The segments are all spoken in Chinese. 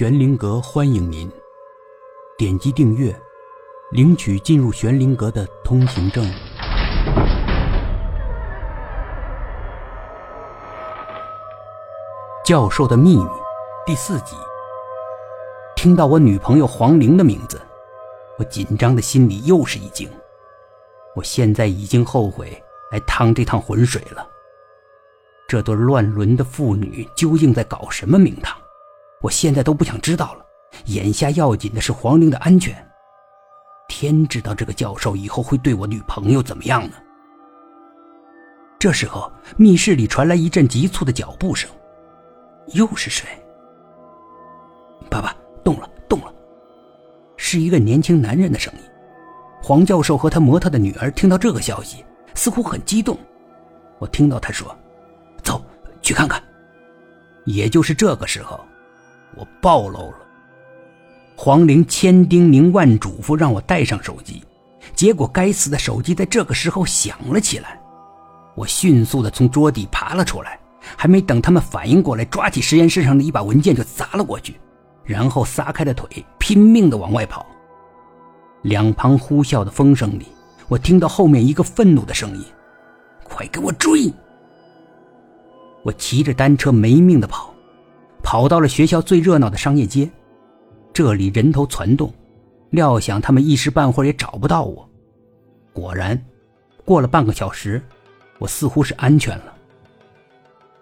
玄灵阁欢迎您，点击订阅，领取进入玄灵阁的通行证。教授的秘密第四集。听到我女朋友黄玲的名字，我紧张的心里又是一惊。我现在已经后悔来趟这趟浑水了。这对乱伦的父女究竟在搞什么名堂？我现在都不想知道了。眼下要紧的是黄玲的安全。天知道这个教授以后会对我女朋友怎么样呢？这时候，密室里传来一阵急促的脚步声。又是谁？爸爸，动了，动了！是一个年轻男人的声音。黄教授和他模特的女儿听到这个消息，似乎很激动。我听到他说：“走，去看看。”也就是这个时候，我暴露了。黄玲千叮咛万嘱咐让我带上手机，结果该死的手机在这个时候响了起来。我迅速的从桌底爬了出来。还没等他们反应过来，抓起实验室上的一把文件就砸了过去，然后撒开了腿，拼命的往外跑。两旁呼啸的风声里，我听到后面一个愤怒的声音：“快给我追！”我骑着单车没命的跑，跑到了学校最热闹的商业街，这里人头攒动，料想他们一时半会儿也找不到我。果然，过了半个小时，我似乎是安全了。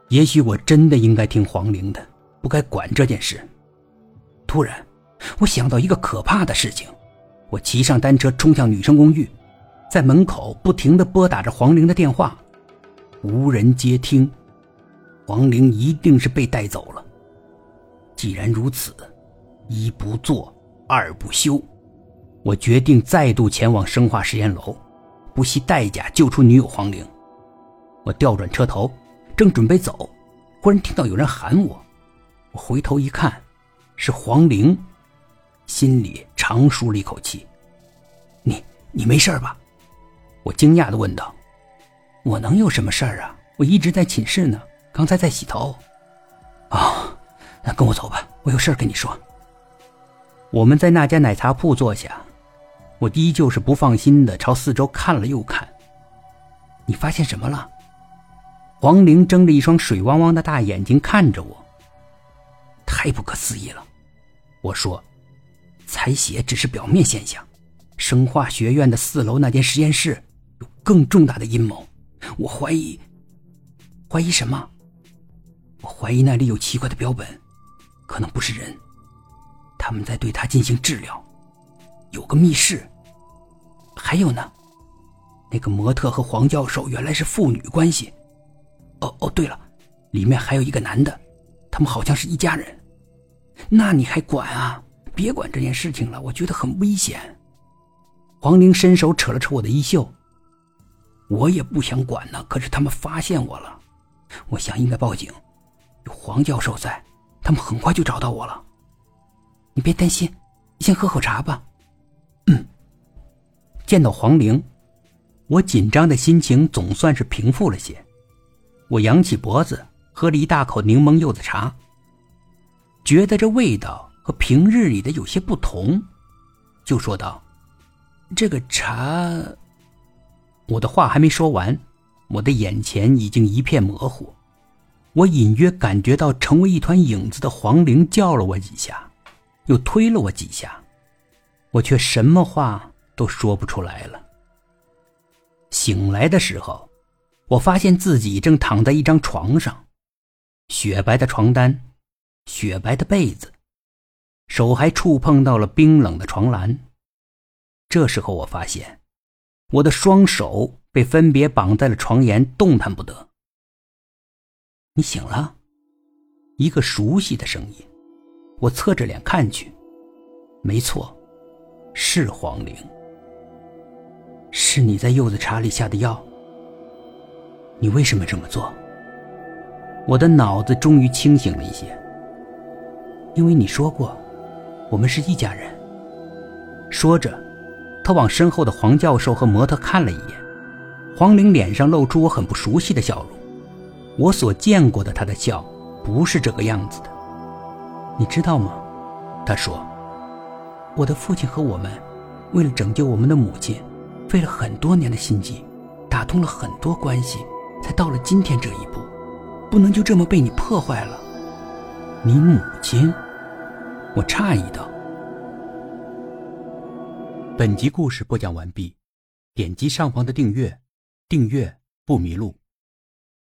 也许我真的应该听黄玲的，不该管这件事。突然，我想到一个可怕的事情，我骑上单车冲向女生公寓，在门口不停地拨打着黄玲的电话，无人接听。黄玲一定是被带走了。既然如此，一不做二不休，我决定再度前往生化实验楼，不惜代价救出女友黄玲。我调转车头。正准备走，忽然听到有人喊我，我回头一看，是黄玲，心里长舒了一口气。你你没事吧？我惊讶的问道。我能有什么事儿啊？我一直在寝室呢，刚才在洗头。啊，那跟我走吧，我有事儿跟你说。我们在那家奶茶铺坐下，我依旧是不放心的朝四周看了又看。你发现什么了？黄玲睁着一双水汪汪的大眼睛看着我，太不可思议了。我说：“采血只是表面现象，生化学院的四楼那间实验室有更重大的阴谋。我怀疑，怀疑什么？我怀疑那里有奇怪的标本，可能不是人，他们在对他进行治疗。有个密室，还有呢，那个模特和黄教授原来是父女关系。”哦哦，对了，里面还有一个男的，他们好像是一家人。那你还管啊？别管这件事情了，我觉得很危险。黄玲伸手扯了扯我的衣袖。我也不想管呢，可是他们发现我了，我想应该报警。有黄教授在，他们很快就找到我了。你别担心，先喝口茶吧。嗯。见到黄玲，我紧张的心情总算是平复了些。我扬起脖子，喝了一大口柠檬柚子茶，觉得这味道和平日里的有些不同，就说道：“这个茶……”我的话还没说完，我的眼前已经一片模糊，我隐约感觉到成为一团影子的黄玲叫了我几下，又推了我几下，我却什么话都说不出来了。醒来的时候。我发现自己正躺在一张床上，雪白的床单，雪白的被子，手还触碰到了冰冷的床栏。这时候，我发现我的双手被分别绑在了床沿，动弹不得。你醒了，一个熟悉的声音。我侧着脸看去，没错，是黄玲。是你在柚子茶里下的药。你为什么这么做？我的脑子终于清醒了一些。因为你说过，我们是一家人。说着，他往身后的黄教授和模特看了一眼。黄玲脸上露出我很不熟悉的笑容。我所见过的他的笑，不是这个样子的。你知道吗？他说：“我的父亲和我们，为了拯救我们的母亲，费了很多年的心机，打通了很多关系，才到了今天这一步，不能就这么被你破坏了。”你母亲？我诧异道。本集故事播讲完毕，点击上方的订阅，订阅不迷路。